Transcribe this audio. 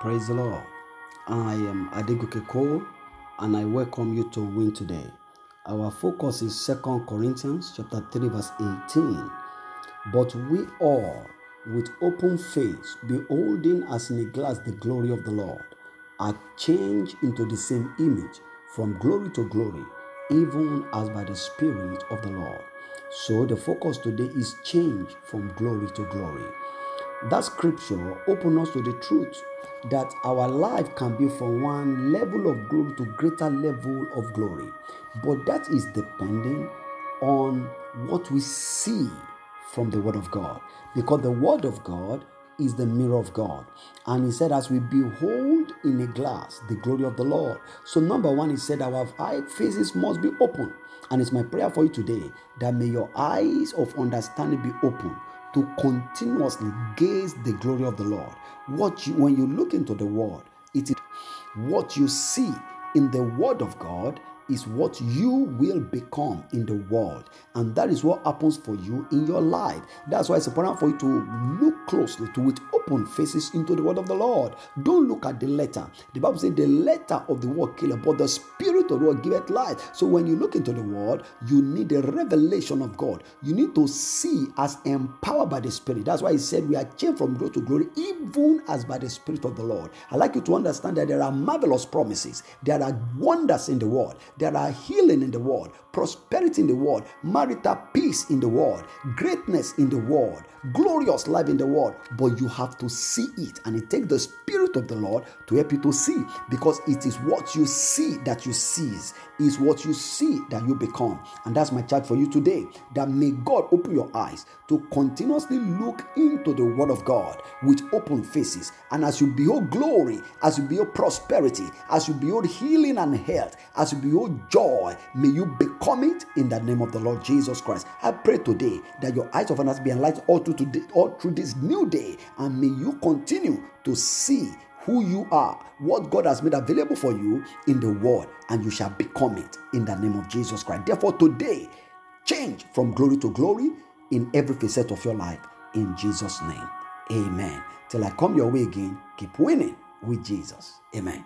Praise the Lord. I am Adegoke Cole and I welcome you to Win Today. Our focus is 2 Corinthians chapter 3 verse 18. But we all with open face beholding as in a glass the glory of the Lord are changed into the same image from glory to glory even as by the spirit of the Lord. So the focus today is change from glory to glory. That scripture opens us to the truth that our life can be from one level of glory to greater level of glory. But that is depending on what we see from the Word of God. Because the Word of God is the mirror of God. And he said, as we behold in a glass the glory of the Lord. So, number one, he said, our eye faces must be open. And it's my prayer for you today that may your eyes of understanding be open to continuously gaze the glory of the Lord. What you, when you look into the word, it is what you see in the word of God is what you will become in the world. And that is what happens for you in your life. That's why it's important for you to look closely to with open faces into the word of the Lord. Don't look at the letter. The Bible says the letter of the word killeth, but the spirit of the word giveth life. So when you look into the word, you need a revelation of God. You need to see as empowered by the spirit. That's why he said we are changed from glory to glory, even as by the spirit of the Lord. I like you to understand that there are marvelous promises. There are wonders in the word. There are healing in the world, prosperity in the world, marital peace in the world, greatness in the world, glorious life in the world. But you have to see it, and it takes the Spirit of the Lord to help you to see because it is what you see that you seize, is what you see that you become. And that's my charge for you today that may God open your eyes to continuously look into the Word of God with open faces. And as you behold glory, as you behold prosperity, as you behold healing and health, as you behold joy, may you become it in the name of the Lord Jesus Christ. I pray today that your eyes of understanding be enlightened all through today, all through this new day, and may you continue to see who you are, what God has made available for you in the world, and you shall become it in the name of Jesus Christ. Therefore, today, change from glory to glory in every facet of your life in Jesus' name. Amen. Till I come your way again, keep winning with Jesus. Amen.